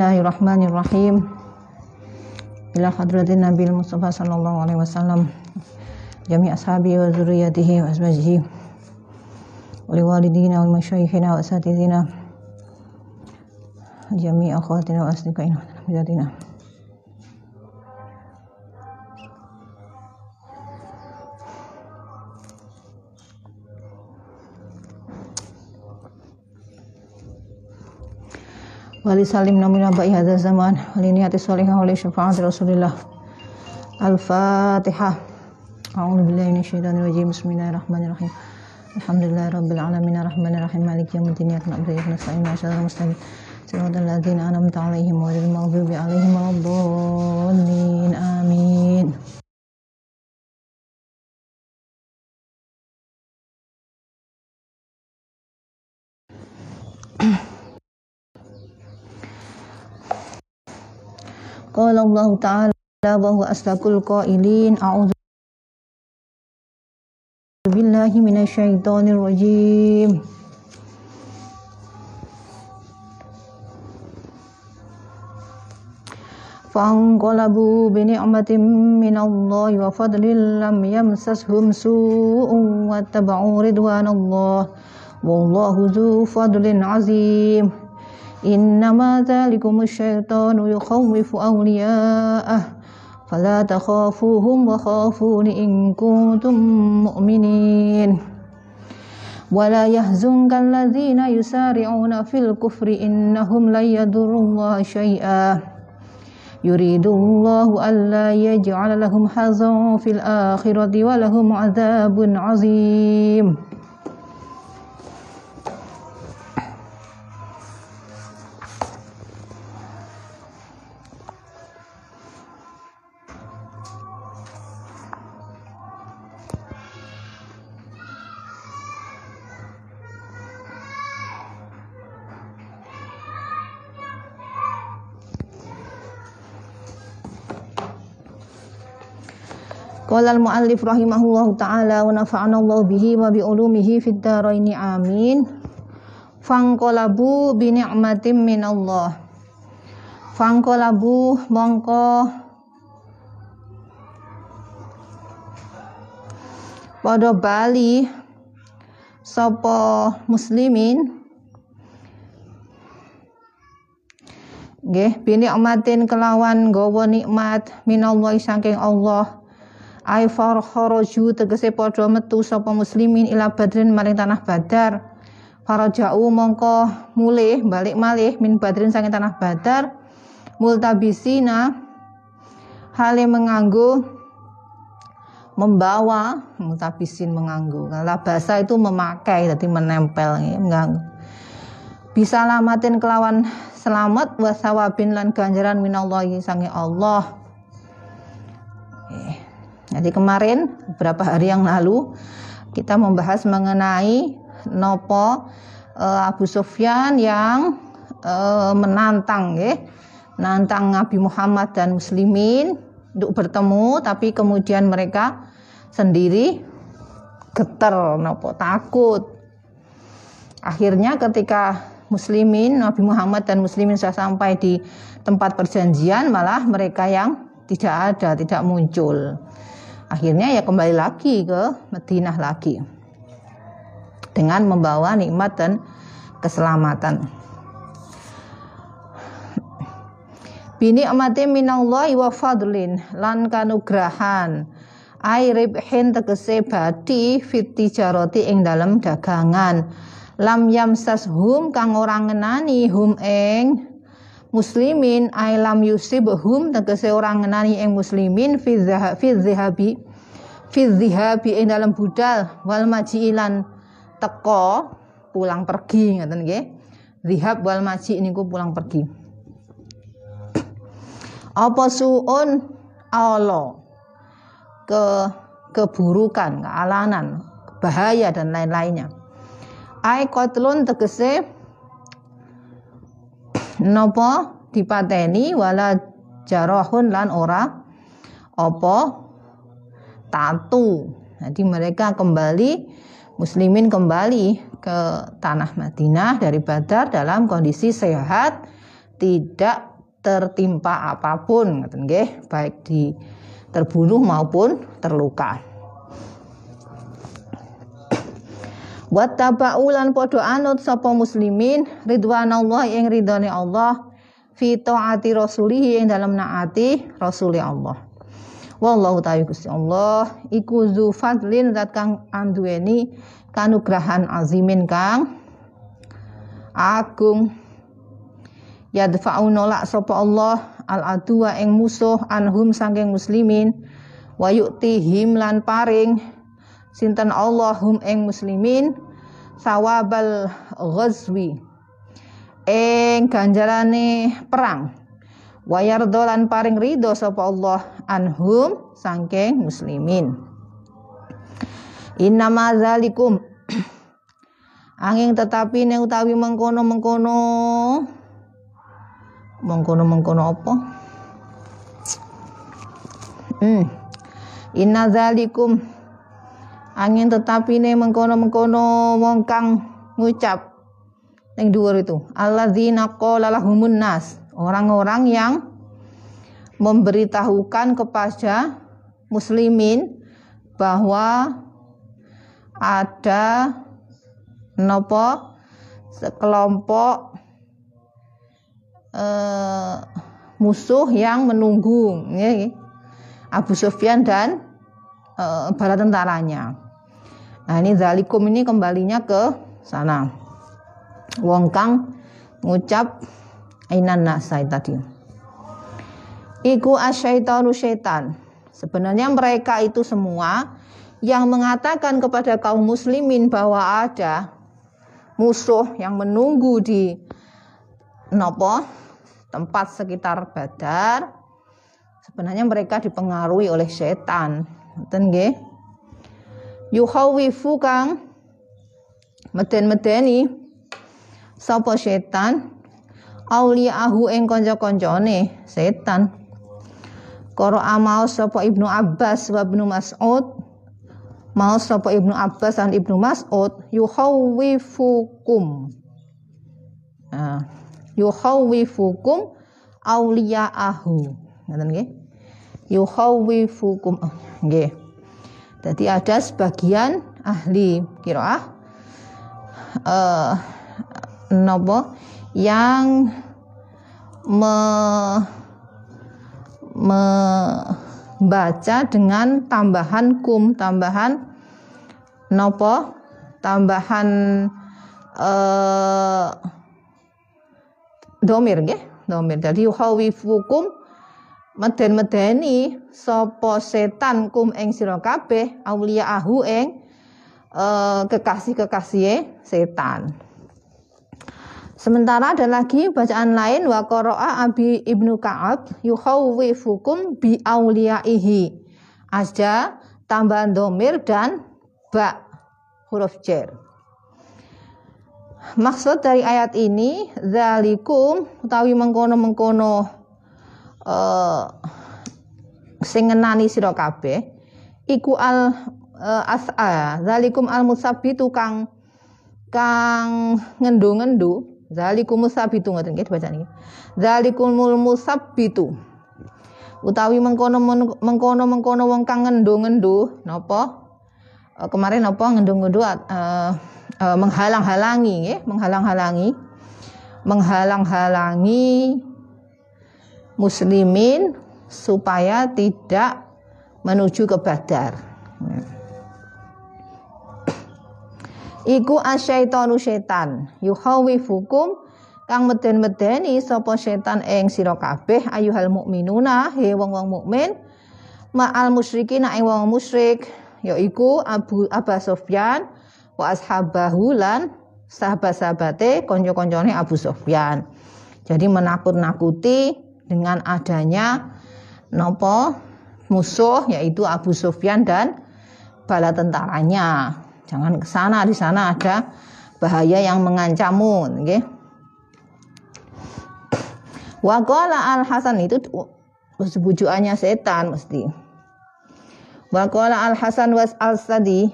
Bismillahirrahmanirrahim. Ila hadratin Nabi Mustafa sallallahu alaihi wasallam. Jami ashabi wa zurriyatihi wa azwajihi. Wa liwalidina wa masyayikhina wa asatidina. Jami akhawatina wa asdiqaina wa wali salim namin abai hadha zaman wali niyati salihah wali syafaat rasulillah. Al-fatihah. A'udhu billahi minasyaitanir rajim bismillahirrahmanirrahim. Alhamdulillah rabbil alamin. Arrahmanir rahim maliki yaumiddin. Iyyaka na'budu wa iyyaka nasta'in. Ihdinas mustaqim. Siratal ladzina an'amta 'alaihim ghairil maghdubi 'alaihim waladdallin. Amin قال الله تعالى وهو أصدق القائلين أعوذ بالله من الشيطان الرجيم. فانقلبوا بنعمة من الله وفضل لم يمسسهم سوء واتبعوا رضوان الله. والله ذو فضل عظيم. إنما ذلكم الشيطان يخوف أولياءه. فلا تخافوهم وخافون إن كنتم مؤمنين. ولا يحزنك الذين يسارعون في الكفر إنهم لن يضروا الله شيئا. يريد الله ألا يجعل لهم حظا في الآخرة ولهم عذاب عظيم. Qala al-muallif rahimahullahu taala wa nafa'ana Allah bihi wa bi ulumihi fid dharain amin. Fangqalabu bi ni'matin min Allah. Fangqalabu mongko pada bali sapa muslimin nggih bi ni'matin kelawan gawa nikmat minallahi saking Allah ai kharaju tegese padha metu sapa muslimin ila badrin maring tanah badar. Farajau mongko mulih balik malih min badrin saking tanah badar. Multabisina hale menganggo membawa multabisin menganggo. Kalau bahasa itu memakai jadi menempel mengganggu bisa lamatin kelawan selamat wasawabin lan ganjaran minallahi sange Allah jadi kemarin beberapa hari yang lalu kita membahas mengenai nopo uh, Abu Sufyan yang uh, menantang ya, nantang Nabi Muhammad dan muslimin untuk bertemu tapi kemudian mereka sendiri geter nopo takut. Akhirnya ketika muslimin Nabi Muhammad dan muslimin sudah sampai di tempat perjanjian malah mereka yang tidak ada, tidak muncul akhirnya ya kembali lagi ke Madinah lagi. Dengan membawa nikmat dan keselamatan. Bini amati minallahi wa fadlin lan kanugrahan. Ai ribhin tegese badi fit tijarati ing dalam dagangan. Lam yamsashum kang ora ngenani hum ing muslimin ailam yusibhum tegese orang ngenani ing muslimin fi dhahabi fi dhahabi ing dalam budal wal majilan teko pulang pergi ngoten nggih. Dhahab wal maji niku pulang pergi. Apa suun? Allah ke keburukan kealanan bahaya dan lain-lainnya. Ai qatlun tegese nopo dipateni wala jarahun lan ora apa? Tatu. Jadi mereka kembali muslimin kembali ke tanah Madinah dari Badar dalam kondisi sehat, tidak tertimpa apa pun baik di terbunuh maupun terluka Wattaba'u lan padha anut sapa muslimin ridwanallah ing ridhone Allah fi taati rasulih ing dalam naati rasuli Allah. Wallahu ta'ala Gusti Allah iku zu fadlin zat kang anduweni kanugrahan azimin kang agung yadfa'u nolak sapa Allah al adwa ing musuh anhum saking muslimin wa yu'tihim lan paring sinten Allahum ing muslimin sawabal ghazwi ing ganjarane perang. Wayar dolan paring ridho sapa Allah anhum sangking muslimin. Innama zalikum. Angin tetapi ne utawi mengkono-mengkono. Mengkono-mengkono apa? Hmm. Inna zalikum angin tetapi ne mengkono-mengkono wong kang ngucap. Yang dhuwur itu alladzina qala lahumun nas. Orang-orang yang memberitahukan kepada muslimin bahwa ada nopo sekelompok eh, musuh yang menunggu ya, Abu Sufyan dan eh, bala tentaranya. Nah ini zalikum ini kembalinya ke sana. Wong kang ngucap ainan nasai tadi. Iku asyaitanu syaitan. Sebenarnya mereka itu semua yang mengatakan kepada kaum muslimin bahwa ada musuh yang menunggu di nopo tempat sekitar Badar sebenarnya mereka dipengaruhi oleh setan. Ngoten nggih? yuhawifu kang. Meden-medeni sapa setan? Ahu ing kanca-kancane setan. Koro amau sapa Ibnu Abbas wa Ibnu Mas'ud. Mau sapa Ibnu Abbas dan Ibnu Mas'ud yuhawifukum nah, yuhawifukum ahu. Ngoten nggih yuhawifukum oh, nggih jadi ada sebagian ahli kiroah uh, nopo yang me, membaca dengan tambahan kum, tambahan nopo, tambahan uh, domir, ya, domir. Jadi yuhawifukum meden-medeni sapa setan kum ing sira kabeh ahu ing uh, kekasih-kekasihe setan. Sementara ada lagi bacaan lain wa qara'a Abi Ibnu Ka'ab yukhawwifukum bi auliyaihi. Aja tambahan domir dan ba huruf jar. Maksud dari ayat ini zalikum utawi mengkono-mengkono uh, sing ngenani sira kabeh iku al uh, as'a zalikum al musabbitu kang kang ngendo-ngendo zalikum musabbitu ngoten nggih dibaca niki zalikumul musabbitu utawi mengkono mengkono mengkono wong kang ngendo-ngendo napa? Uh, kemarin apa ngendo-ngendo uh, uh, menghalang-halangi nggih menghalang-halangi. Menghalang-halangi muslimin supaya tidak menuju ke Badar. Iku asyaitonu setan yuhawifukum kang meden-medeni sapa setan ing sira kabeh ayuhal mukminuna he wong-wong mukmin ma'al musyrikin ing wong musyrik yaiku Abu Aba Sufyan wa ashabahu lan sahabat-sahabate kanca-kancane Abu Sufyan. Jadi menakut-nakuti dengan adanya nopo musuh yaitu Abu Sufyan dan bala tentaranya. Jangan ke sana, di sana ada bahaya yang mengancammu, nggih. Wa Al Hasan itu bujukannya setan mesti. Wa Al Hasan was al Sadi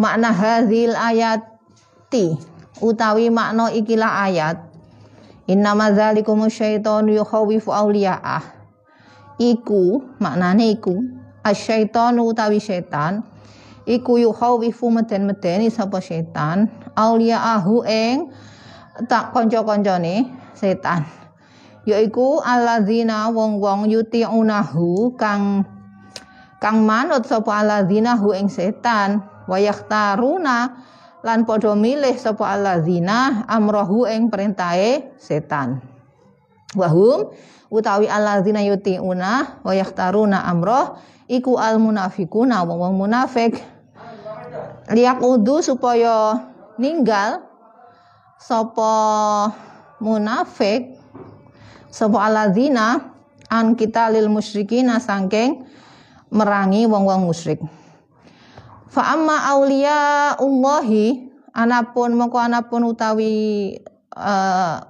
makna hadhil ayati utawi makna ikilah ayat Inna madzalikum syaitanu yukhawifu awliya'ah. Iku maknane iku asyaitanu utawi setan iku yukhawifu meden-medeni sapa setan awliya'ahu ing tak kanca-kancane setan yaiku alladzina wong-wong yuti'unahu kang kang manut sapa alladzina hu ing setan wayahtaruna lan padha milih sapa alladzina amrohu ing perintahe setan. Wahum utawi alladzina yuti'una wa yakhtaruna amroh iku al munafiquna wong munafik. Liyakudu supaya ninggal sapa munafik sapa alladzina an kita lil musyrikina sangking merangi wong-wong musyrik Fa amma aulia Allahi anapun moko anapun utawi uh,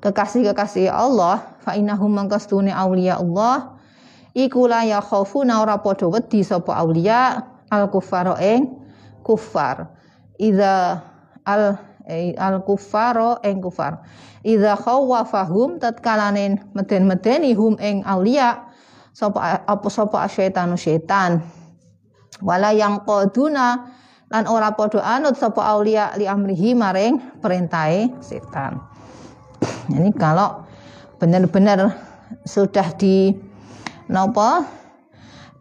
kekasih-kekasih Allah fa innahum mangkastune aulia Allah iku la yakhafuna ora padha wedi sapa aulia al kuffaro ing kufar idza al eh, al kuffaro ing kufar idza khawafahum tatkalanen meden-medeni hum ing aulia sapa apa sapa setan setan wala yang koduna lan ora podo anut sapa aulia li amrihi maring perintahe setan. Ini kalau benar-benar sudah di nopo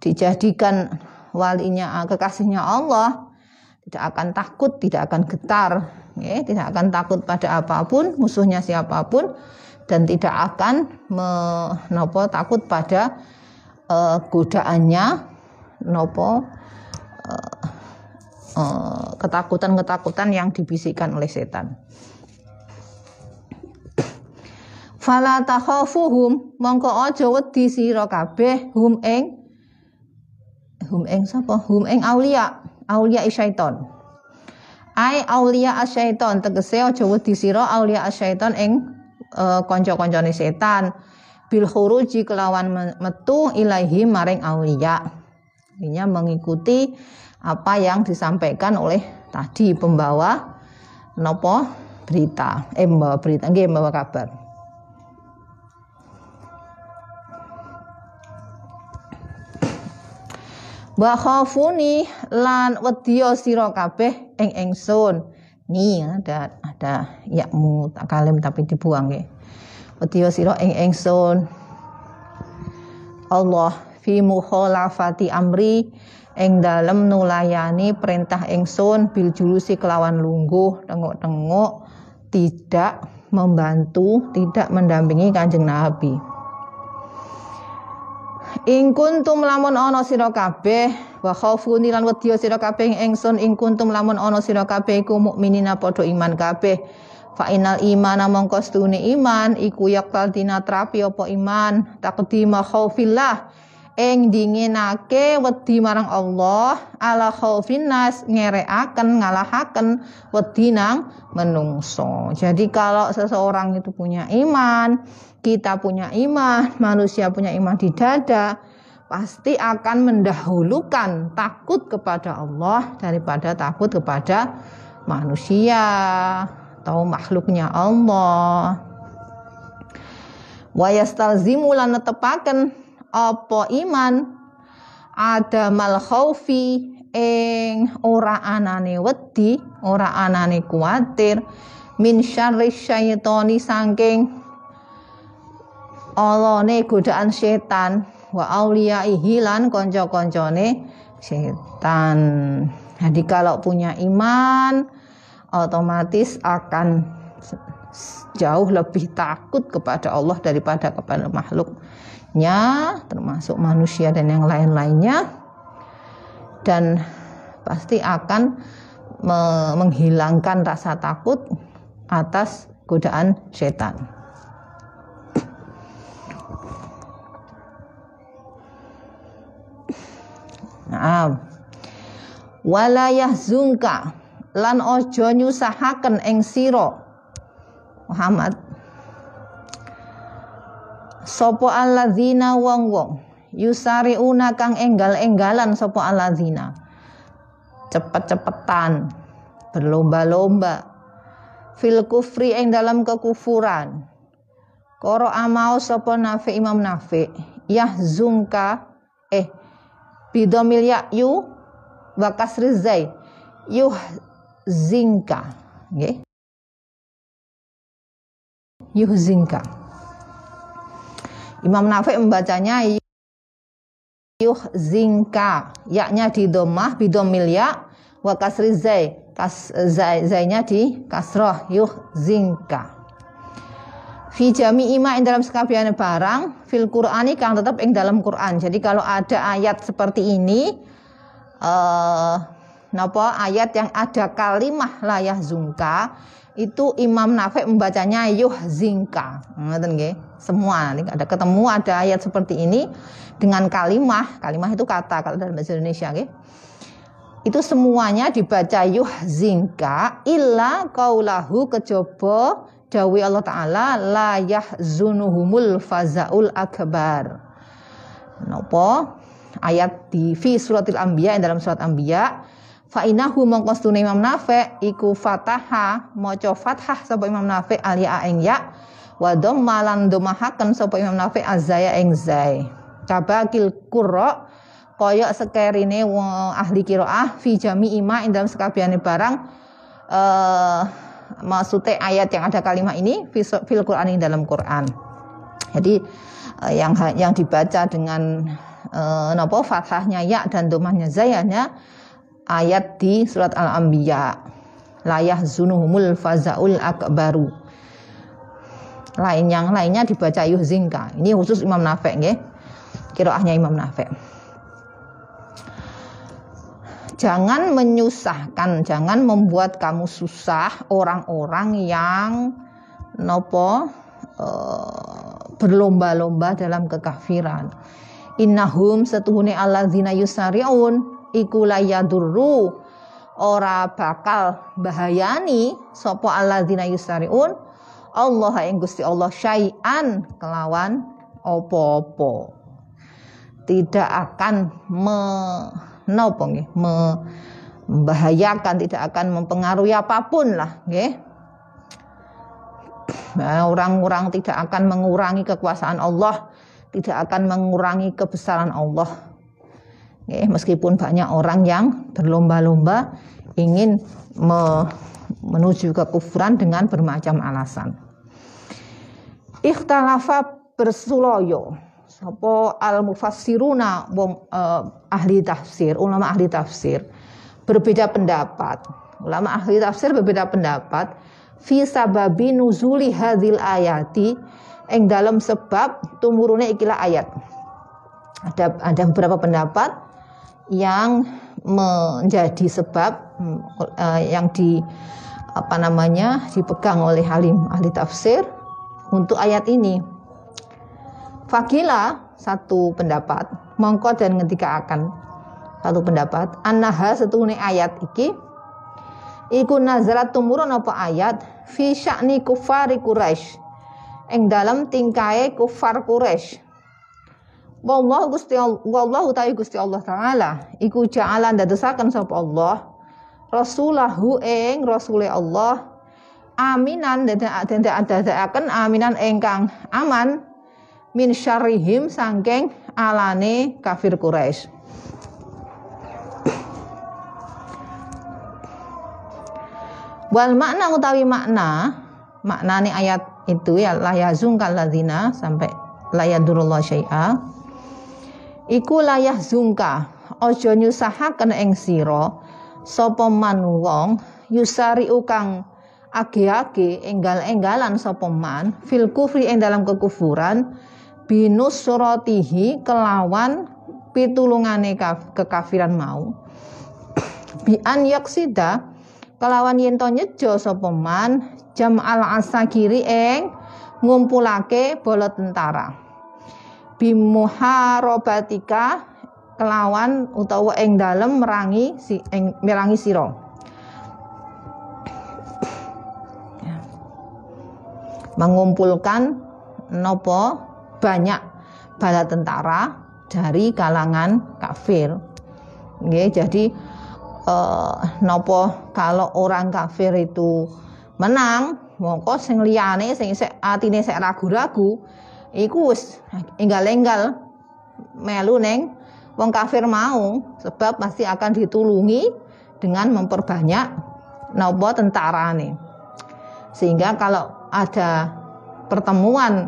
dijadikan walinya kekasihnya Allah tidak akan takut, tidak akan getar, ya, tidak akan takut pada apa pun, musuhnya siapa pun dan tidak akan menopo takut pada uh, godaannya nopo Eh, ketakutan-ketakutan yang dibisikkan oleh setan. Fala takhafuhum mongko aja wedi sira kabeh hum ing hum ing sapa? Hum ing aulia, aulia syaiton. Ai aulia syaiton tegese aja wedi sira aulia syaiton ing uh, kanca-kancane setan bil khuruji kelawan metu ilahi maring aulia. Artinya mengikuti apa yang disampaikan oleh tadi pembawa nopo berita, eh membawa berita, nggih membawa kabar. Wa lan wedya sira kabeh ing ingsun. Nih ada ada yakmu tak kalim tapi dibuang nggih. Wedya sira ing ingsun. Allah fi mukhalafati amri ing dalem nulayani perintah ingsun bil julusi kelawan lungguh tengok-tengok tidak membantu tidak mendampingi Kanjeng Nabi. Ing kuntum lamun ana sira kabeh wa khaufuni lan wedya sira kabeh ingsun ing kuntum lamun ana sira kabeh iku mukminina padha iman kabeh. Fa inal imana mongko iman iku yaktal terapi apa iman taqdima khaufillah ing dinginake wedi marang Allah ala khaufin nas ngereaken ngalahaken wedi nang menungso. Jadi kalau seseorang itu punya iman, kita punya iman, manusia punya iman di dada, pasti akan mendahulukan takut kepada Allah daripada takut kepada manusia atau makhluknya Allah. Wa yastalzimu lan apa iman? Ada mal khaufi ing ora anane wedi, ora anane kuatir. Min syarri syaitani saking alane godaan setan. Wa auliyaihi lan kanca-kancane setan. Jadi kalau punya iman otomatis akan jauh lebih takut kepada Allah daripada kepada makhluk nya termasuk manusia dan yang lain-lainnya dan pasti akan me menghilangkan rasa takut atas godaan setan. Nah, walayah zungka lan ojo nyusahaken ing siro Muhammad Sopo alladzina wong-wong yusariuna kang enggal-enggalan sopo alladzina. Cepet-cepetan. Berlomba-lomba. Fil kufri eng dalam kekufuran. Koro amau sapa nafi Imam Nafi. Yahzunka eh bidomil ya yu wa kasri zai. Yuh zinka nggih. Yuhzinka Imam Nafi membacanya yuhzinka yaknya di domah bidomil ya wa kasri zai kas zai zainya di kasroh yuhzinka fi jami ima ing dalam sekabiane barang fil Qur'ani kang tetap ing dalam Quran. Jadi kalau ada ayat seperti ini uh, napa ayat yang ada kalimah layah zungka itu Imam Nafi membacanya yuh zingka. Semua nanti ada ketemu ada ayat seperti ini dengan kalimah, kalimah itu kata kalau dalam bahasa Indonesia nggih. Itu semuanya dibaca yuh zingka illa kaulahu kejaba dawi Allah taala la yahzunuhumul fazaul akbar. Napa? Ayat di fi suratil anbiya dalam surat anbiya fa inahu mongkostune Imam Nafi iku fataha maca fathah sapa Imam Nafi alia ing ya wa dhamma lan domahaken sapa Imam Nafi azaya ing zai. Cabakil qurra kaya sekerine ahli qiraah fi jami ima ing dalam sekabehane barang eh maksudnya ayat yang ada kalimat ini fil Quran ini dalam Quran. Jadi eh, yang yang dibaca dengan uh, napa fathahnya ya dan domahnya zayanya ayat di surat Al-Anbiya. Layah zunuhumul fazaul akbaru. Lain yang lainnya dibaca yuhzinka. Ini khusus Imam Nafi' nggih. Kiraahnya Imam Nafi' jangan menyusahkan, jangan membuat kamu susah orang-orang yang nopo uh, berlomba-lomba dalam kekafiran. Innahum setuhune alladzina yusariun iku layadurru ora bakal bahayani sapa alladzina yusariun. Allah ing Gusti Allah syai'an kelawan opo-opo. Tidak akan me nopo nggih membahayakan tidak akan mempengaruhi apa pun lah nah, orang-orang tidak akan mengurangi kekuasaan Allah tidak akan mengurangi kebesaran Allah nggih meskipun banyak orang yang berlomba-lomba ingin me, menuju kekufuran dengan bermacam alasan ikhtalafa bersuloyo sapa al mufassiruna wong uh, ahli tafsir, ulama ahli tafsir berbeda pendapat. Ulama ahli tafsir berbeda pendapat fi sababi nuzuli hadhil ayati ing dalam sebab tumurune ikilah ayat. Ada ada beberapa pendapat yang menjadi sebab uh, yang di apa namanya dipegang oleh alim ahli tafsir untuk ayat ini. Fakila satu pendapat, mongko dan ngetika akan satu pendapat. Anaha setuhune ayat iki. Iku nazarat tumurun apa ayat? Fi sya'ni kufari Quraisy ing dalam tingkai kufar Quraisy. Wallahu Gusti Allah, wallahu ta'ala Gusti Allah taala. Iku ja'alan dadosaken sapa Allah. Rasulahu ing rasule Allah. Aminan dan akan aminan engkang aman. Min syarihim sangking alane kafir Quraisy. Wal makna utawi makna maknane ayat itu ya la yazungkal ladzina sampai la yadurullah syai'a iku layah zungka. Ojo nyusahaken ing sira sapa man wong yusari ukang age-age enggal-enggalan sapa man fil kufri ing dalam kekufuran binus suratihi kelawan pitulungane kekafiran mau. Bi an yaksida kelawan yen to nyejo sapa man jam al asakiri ing ngumpulake bola tentara bimuharobatika kelawan utawa ing dalem merangi si ing merangi sira mengumpulkan nopo banyak bala tentara dari kalangan kafir. Nggih, jadi eh, nopo kalau orang kafir itu menang mongko sing liyane sing sik atine sik ragu-ragu iku wis enggal-enggal. Melu neng wong kafir mau sebab pasti akan ditulungi dengan memperbanyak nopo tentarane. Sehingga kalau ada pertemuan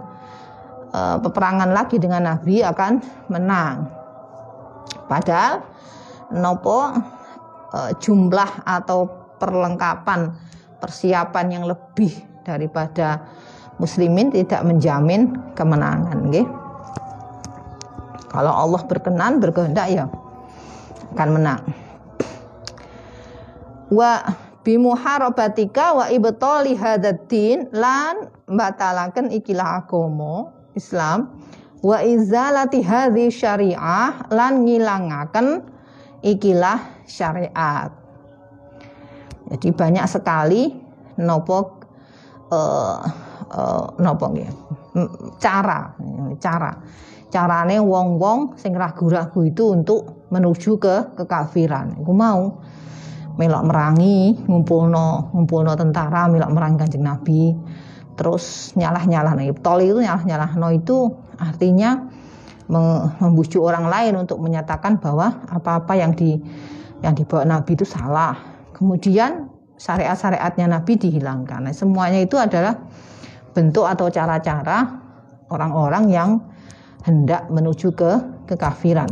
e, peperangan lagi dengan Nabi akan menang. Padahal nopo e, jumlah atau perlengkapan persiapan yang lebih daripada muslimin tidak menjamin kemenangan nggih. Kalau Allah berkenan berkehendak ya akan menang. Wa bimuharabatika wa ibtali hadaddin lan batalaken ikilah agama Islam wa izalati hadhi syariah lan ngilangaken ikilah syariat. Jadi banyak sekali nopo uh, uh, nopo nggih cara cara carane wong-wong sing ragu-ragu itu untuk menuju ke kekafiran. Iku mau melok merangi, ngumpulno ngumpulno tentara, melok merangi Kanjeng Nabi. Terus nyalah-nyalah nih. Tol itu nyalah-nyalah no itu artinya membujuk orang lain untuk menyatakan bahwa apa-apa yang di yang dibawa Nabi itu salah. Kemudian syariat-syariatnya Nabi dihilangkan. Nah, semuanya itu adalah bentuk atau cara-cara orang-orang yang hendak menuju ke kekafiran.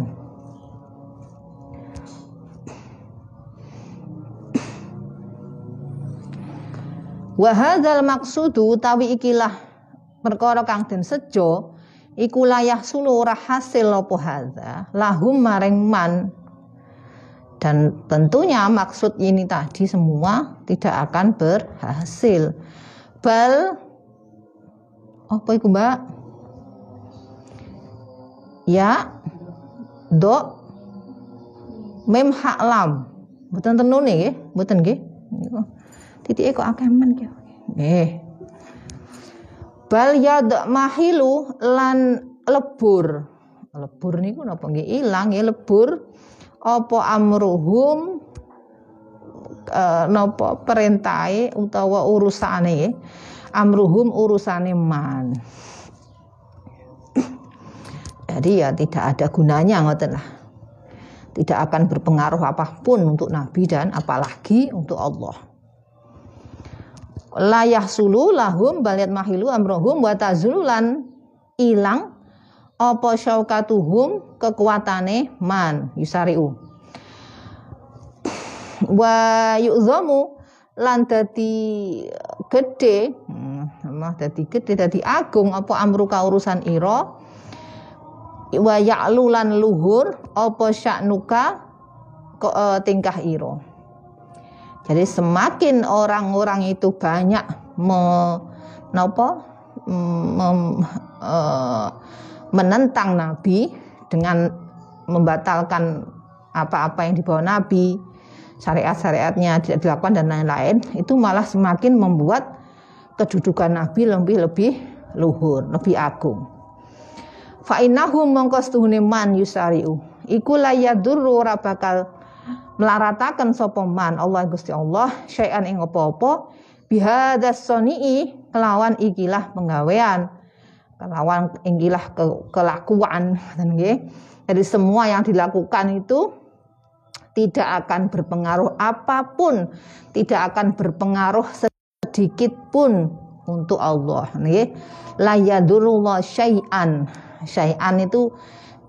Wahadal maksudu tawi ikilah perkara kang den sejo iku layah hasil apa hadza lahum maring man dan tentunya maksud ini tadi semua tidak akan berhasil bal apa itu mbak? Ya. Do. Mem hak lam. Mboten tenune nggih? Mboten nggih? Titike kok akeh men ki nggih. Bal mahilu lan lebur. Lebur niku napa nggih? Ilang ya lebur. Apa amruhum e, napa perintahe utawa urusane amruhum urusane man jadi ya tidak ada gunanya ngoten lah. Tidak akan berpengaruh apa pun untuk Nabi dan apalagi untuk Allah. Layah sulu lahum baliat mahilu amrohum wa tazululan ilang apa syaukatuhum kekuatane man yusariu wa yu'zamu lan dadi gede. Hmm, mah dadi gede dadi agung apa amruka urusan ira? Wa ya'lulan luhur apa sya'nuka ke, uh, tingkah iro. Jadi semakin orang-orang itu banyak me, nopo, mem, uh, menentang Nabi dengan membatalkan apa-apa yang dibawa Nabi, syariat-syariatnya tidak dilakukan dan lain-lain, itu malah semakin membuat kedudukan Nabi lebih-lebih luhur, lebih agung. Fa innahum mongko stuhune man yusariu iku la yadurru ora bakal melarataken sapa man Allah Gusti Allah syai'an ing apa-apa bihadas sonii kelawan ikilah penggawean kelawan ikilah ke, kelakuan nggih. Jadi semua yang dilakukan itu tidak akan berpengaruh apa pun tidak akan berpengaruh sedikit pun untuk Allah nggih. La syai'an. Syai'an itu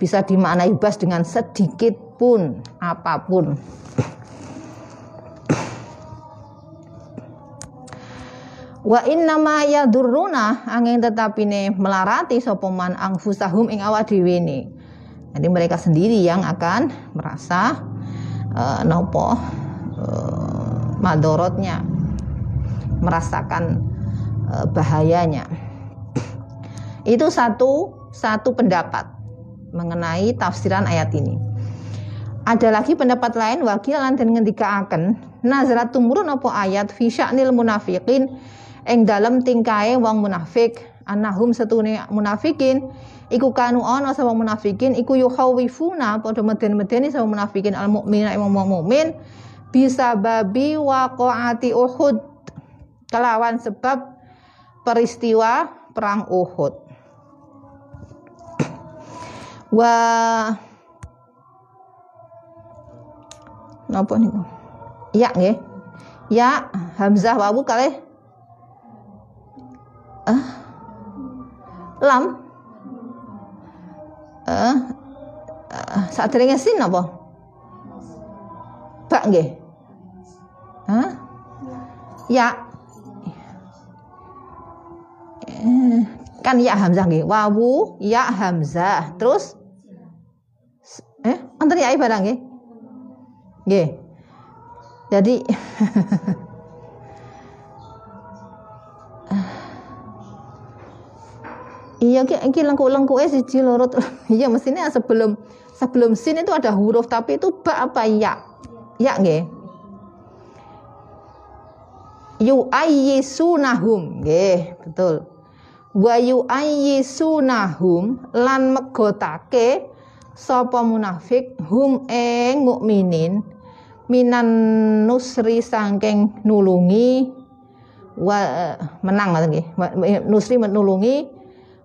bisa dimaknai bas dengan sedikit pun apa pun. Wa inna ma yadurruna angin tetapi ne melarati sopoman angfusahum ing dhewe Jadi mereka sendiri yang akan merasa uh, nopo uh, madorotnya merasakan uh, bahayanya. Itu satu satu pendapat mengenai tafsiran ayat ini. Ada lagi pendapat lain wakil lan den ngendikaaken nazrat tumurun apa ayat fi sya'nil munafiqin ing dalam tingkae wong munafik annahum setune munafikin iku kanu ana sapa munafikin iku yukhawifuna padha meden-medeni sapa munafikin al mukmina ing mukmin bisa babi waqaati Uhud kelawan sebab peristiwa perang Uhud. Wa napa niku? Ya nggih. Ya Hamzah wawu kali ah lam eh uh, uh, sadurunge sin apa? Bak nggih. Hah? Ya. Eh, kan ya hamzah nggih. Wawu ya hamzah. Terus eh antar ya barang nggih. Nggih. Jadi Iya ki iki lengkuk-lengkuke siji loro iya mestinya sebelum sebelum sin itu ada huruf tapi itu ba apa ya? Ya nggih. Yu ayyisunahum nggih, betul. Wa yu ayyisunahum lan megotake sapa munafik hum ing mukminin minan nusri sangking nulungi wa menang nggih. Nusri menulungi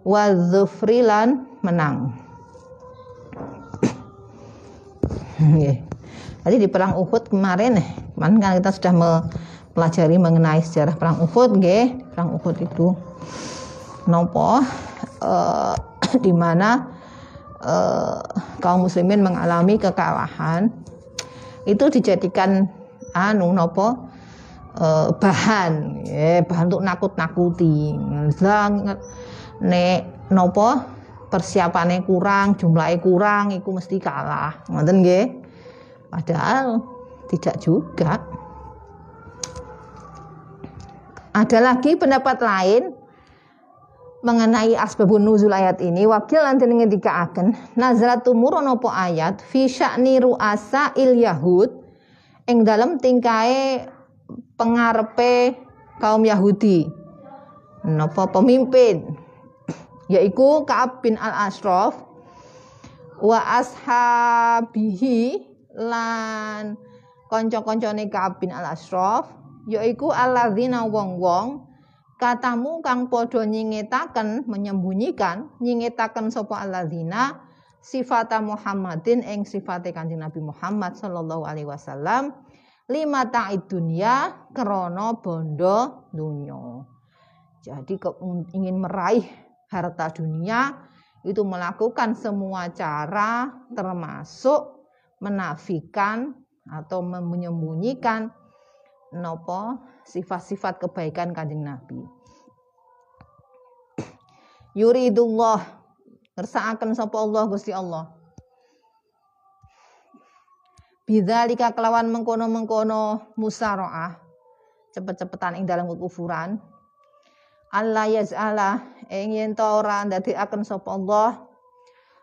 wa lan menang. Jadi di perang Uhud kemarin, kemarin kan kita sudah mempelajari mengenai sejarah perang Uhud, nggih. Perang Uhud itu nopo uh, di mana uh, kaum muslimin mengalami kekalahan itu dijadikan anu nopo uh, bahan ya, bahan untuk nakut-nakuti nek nopo persiapannya kurang, jumlahnya kurang, itu mesti kalah. Ngoten nggih. Padahal tidak juga. Ada lagi pendapat lain mengenai asbabun nuzul ayat ini wakil nanti ngendikaaken nazalat tumur nopo ayat fi sya'ni ru'asa il yahud ing dalam tingkai pengarepe kaum Yahudi nopo pemimpin yaitu Ka'ab bin Al-Ashraf wa ashabihi lan kanca-kancane Ka'ab bin Al-Ashraf yaiku alladzina wong-wong katamu kang padha nyingetaken menyembunyikan nyingetaken sapa alladzina sifata Muhammadin ing sifate Kanjeng Nabi Muhammad sallallahu alaihi wasallam lima ta'id dunia krana bondo dunya. Jadi ingin meraih harta dunia itu melakukan semua cara termasuk menafikan atau menyembunyikan nopo sifat-sifat kebaikan kanjeng Nabi. Yuridullah ngersakaken sapa Allah Gusti Allah. Bidzalika kelawan mengkono-mengkono musaraah cepet-cepetan ing dalam kekufuran Allah yaz'ala ing yen ta ora ndadekaken sapa Allah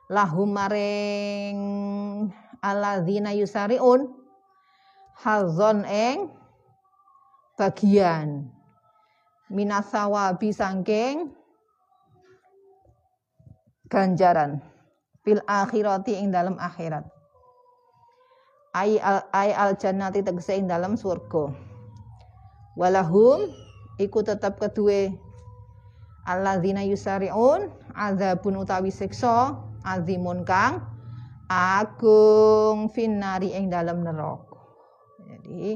lahum maring alladzina yusariun hazon ing bagian. Minasawabi sangking ganjaran. Fil akhirati ing dalam akhirat. Ai al ai al jannati tegese ing dalam surga. Walahum iku tetap kedue alladzina yusariun azabun utawi siksa azimun kang agung finari ing dalam neraka. Jadi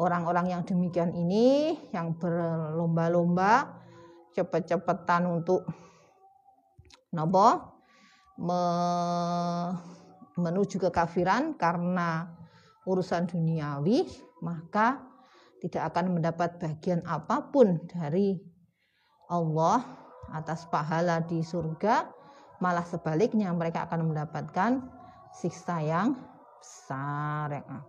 orang-orang yang demikian ini yang berlomba-lomba cepet-cepetan untuk nopo me, menuju kekafiran karena urusan duniawi maka tidak akan mendapat bagian apa pun dari Allah atas pahala di surga, malah sebaliknya mereka akan mendapatkan siksa yang besar yang.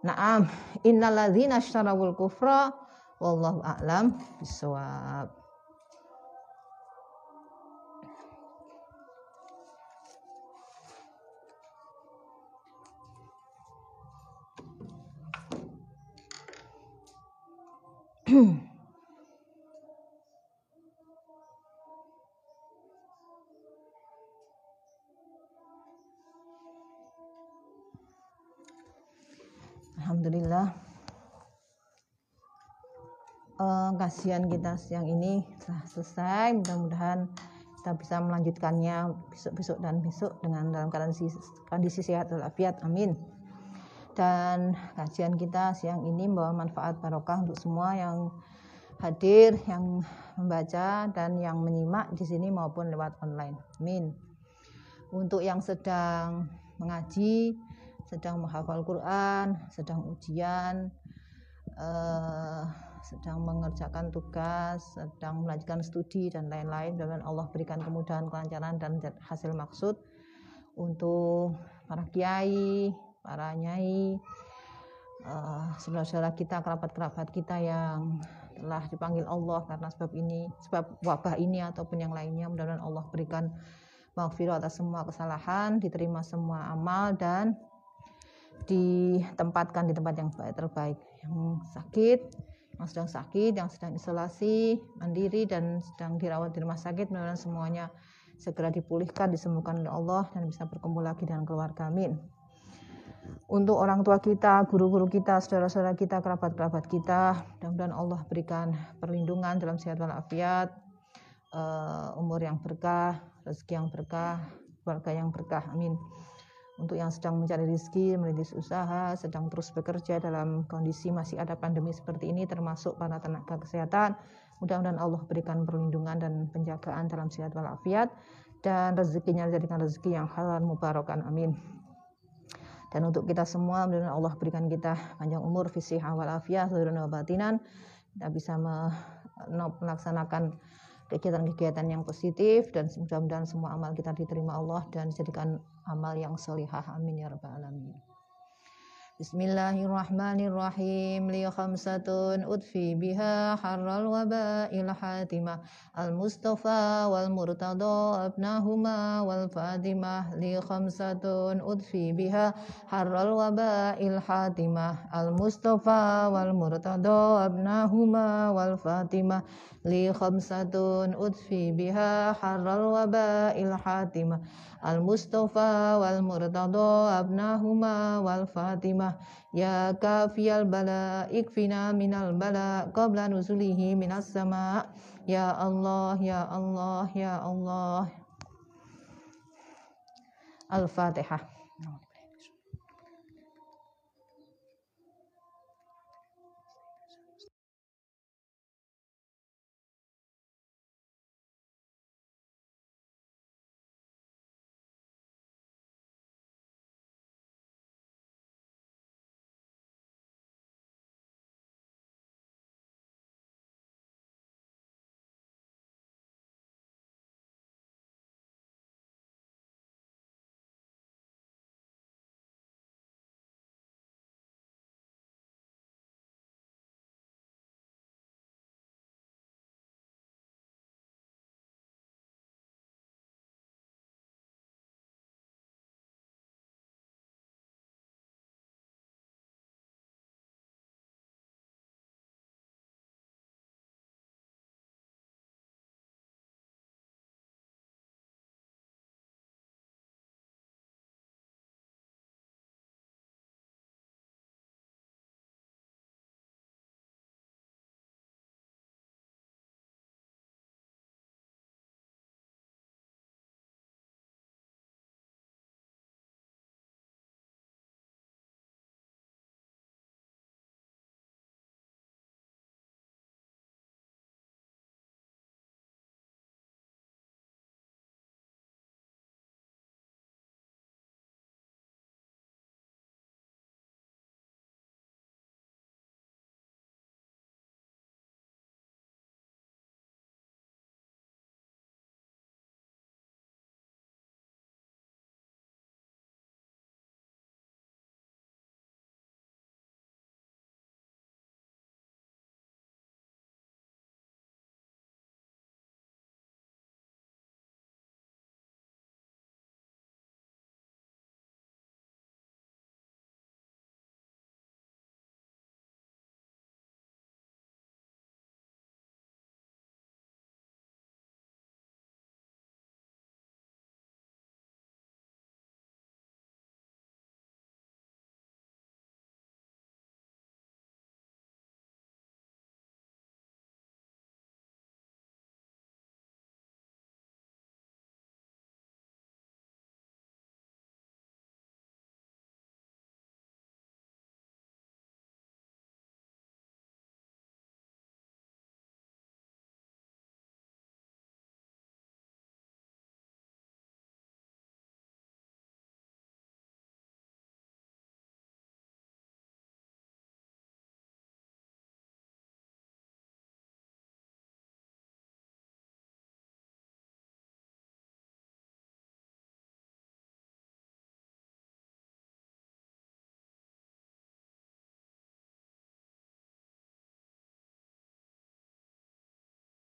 Naam, innalladzina asyarawul kufra wallahu a'lam bisawab. Hmm. kajian kita siang ini telah selesai. Mudah-mudahan kita bisa melanjutkannya besok-besok dan besok dengan dalam kondisi, kondisi sehat walafiat. Amin. Dan kajian kita siang ini membawa manfaat barokah untuk semua yang hadir, yang membaca dan yang menyimak di sini maupun lewat online. Amin. Untuk yang sedang mengaji, sedang menghafal Quran, sedang ujian, uh, sedang mengerjakan tugas, sedang melanjutkan studi dan lain-lain. Dan Allah berikan kemudahan, kelancaran dan hasil maksud untuk para kiai, para nyai, uh, saudara-saudara kita, kerabat-kerabat kita yang telah dipanggil Allah karena sebab ini, sebab wabah ini ataupun yang lainnya. Mudah-mudahan Allah berikan maghfirah atas semua kesalahan, diterima semua amal dan ditempatkan di tempat yang terbaik. Yang sakit yang sedang sakit, yang sedang isolasi mandiri dan sedang dirawat di rumah sakit, mudah-mudahan semuanya segera dipulihkan, disembuhkan oleh Allah dan bisa berkumpul lagi dengan keluarga. Amin. Untuk orang tua kita, guru-guru kita, saudara-saudara kita, kerabat-kerabat kita, mudah-mudahan Allah berikan perlindungan dalam sehat walafiat, uh, umur yang berkah, rezeki yang berkah, keluarga yang berkah. Amin untuk yang sedang mencari rezeki, merintis usaha, sedang terus bekerja dalam kondisi masih ada pandemi seperti ini, termasuk para tenaga kesehatan. Mudah-mudahan Allah berikan perlindungan dan penjagaan dalam sehat walafiat dan rezekinya dijadikan rezeki yang halal mubarakan. Amin. Dan untuk kita semua, mudah-mudahan Allah berikan kita panjang umur, visi awal afiat, seluruh batinan. Kita bisa melaksanakan kegiatan-kegiatan yang positif dan mudah-mudahan semua amal kita diterima Allah dan dijadikan amal yang solihah amin ya rabbal alamin Bismillahirrahmanirrahim li khamsatun udfi biha harral waba'il hatimah al mustafa wal murtada abnahuma wal fatimah li khamsatun udfi biha harral waba'il hatimah al mustafa wal murtada abnahuma wal fatimah li khamsatun udfi biha harral waba'il hatimah al mustafa wal murtada abnahuma wal fatimah ya kafiyal bala ikfina minal bala qabla nuzulihi minas sama. Ya Allah ya Allah ya Allah. Al-Fatihah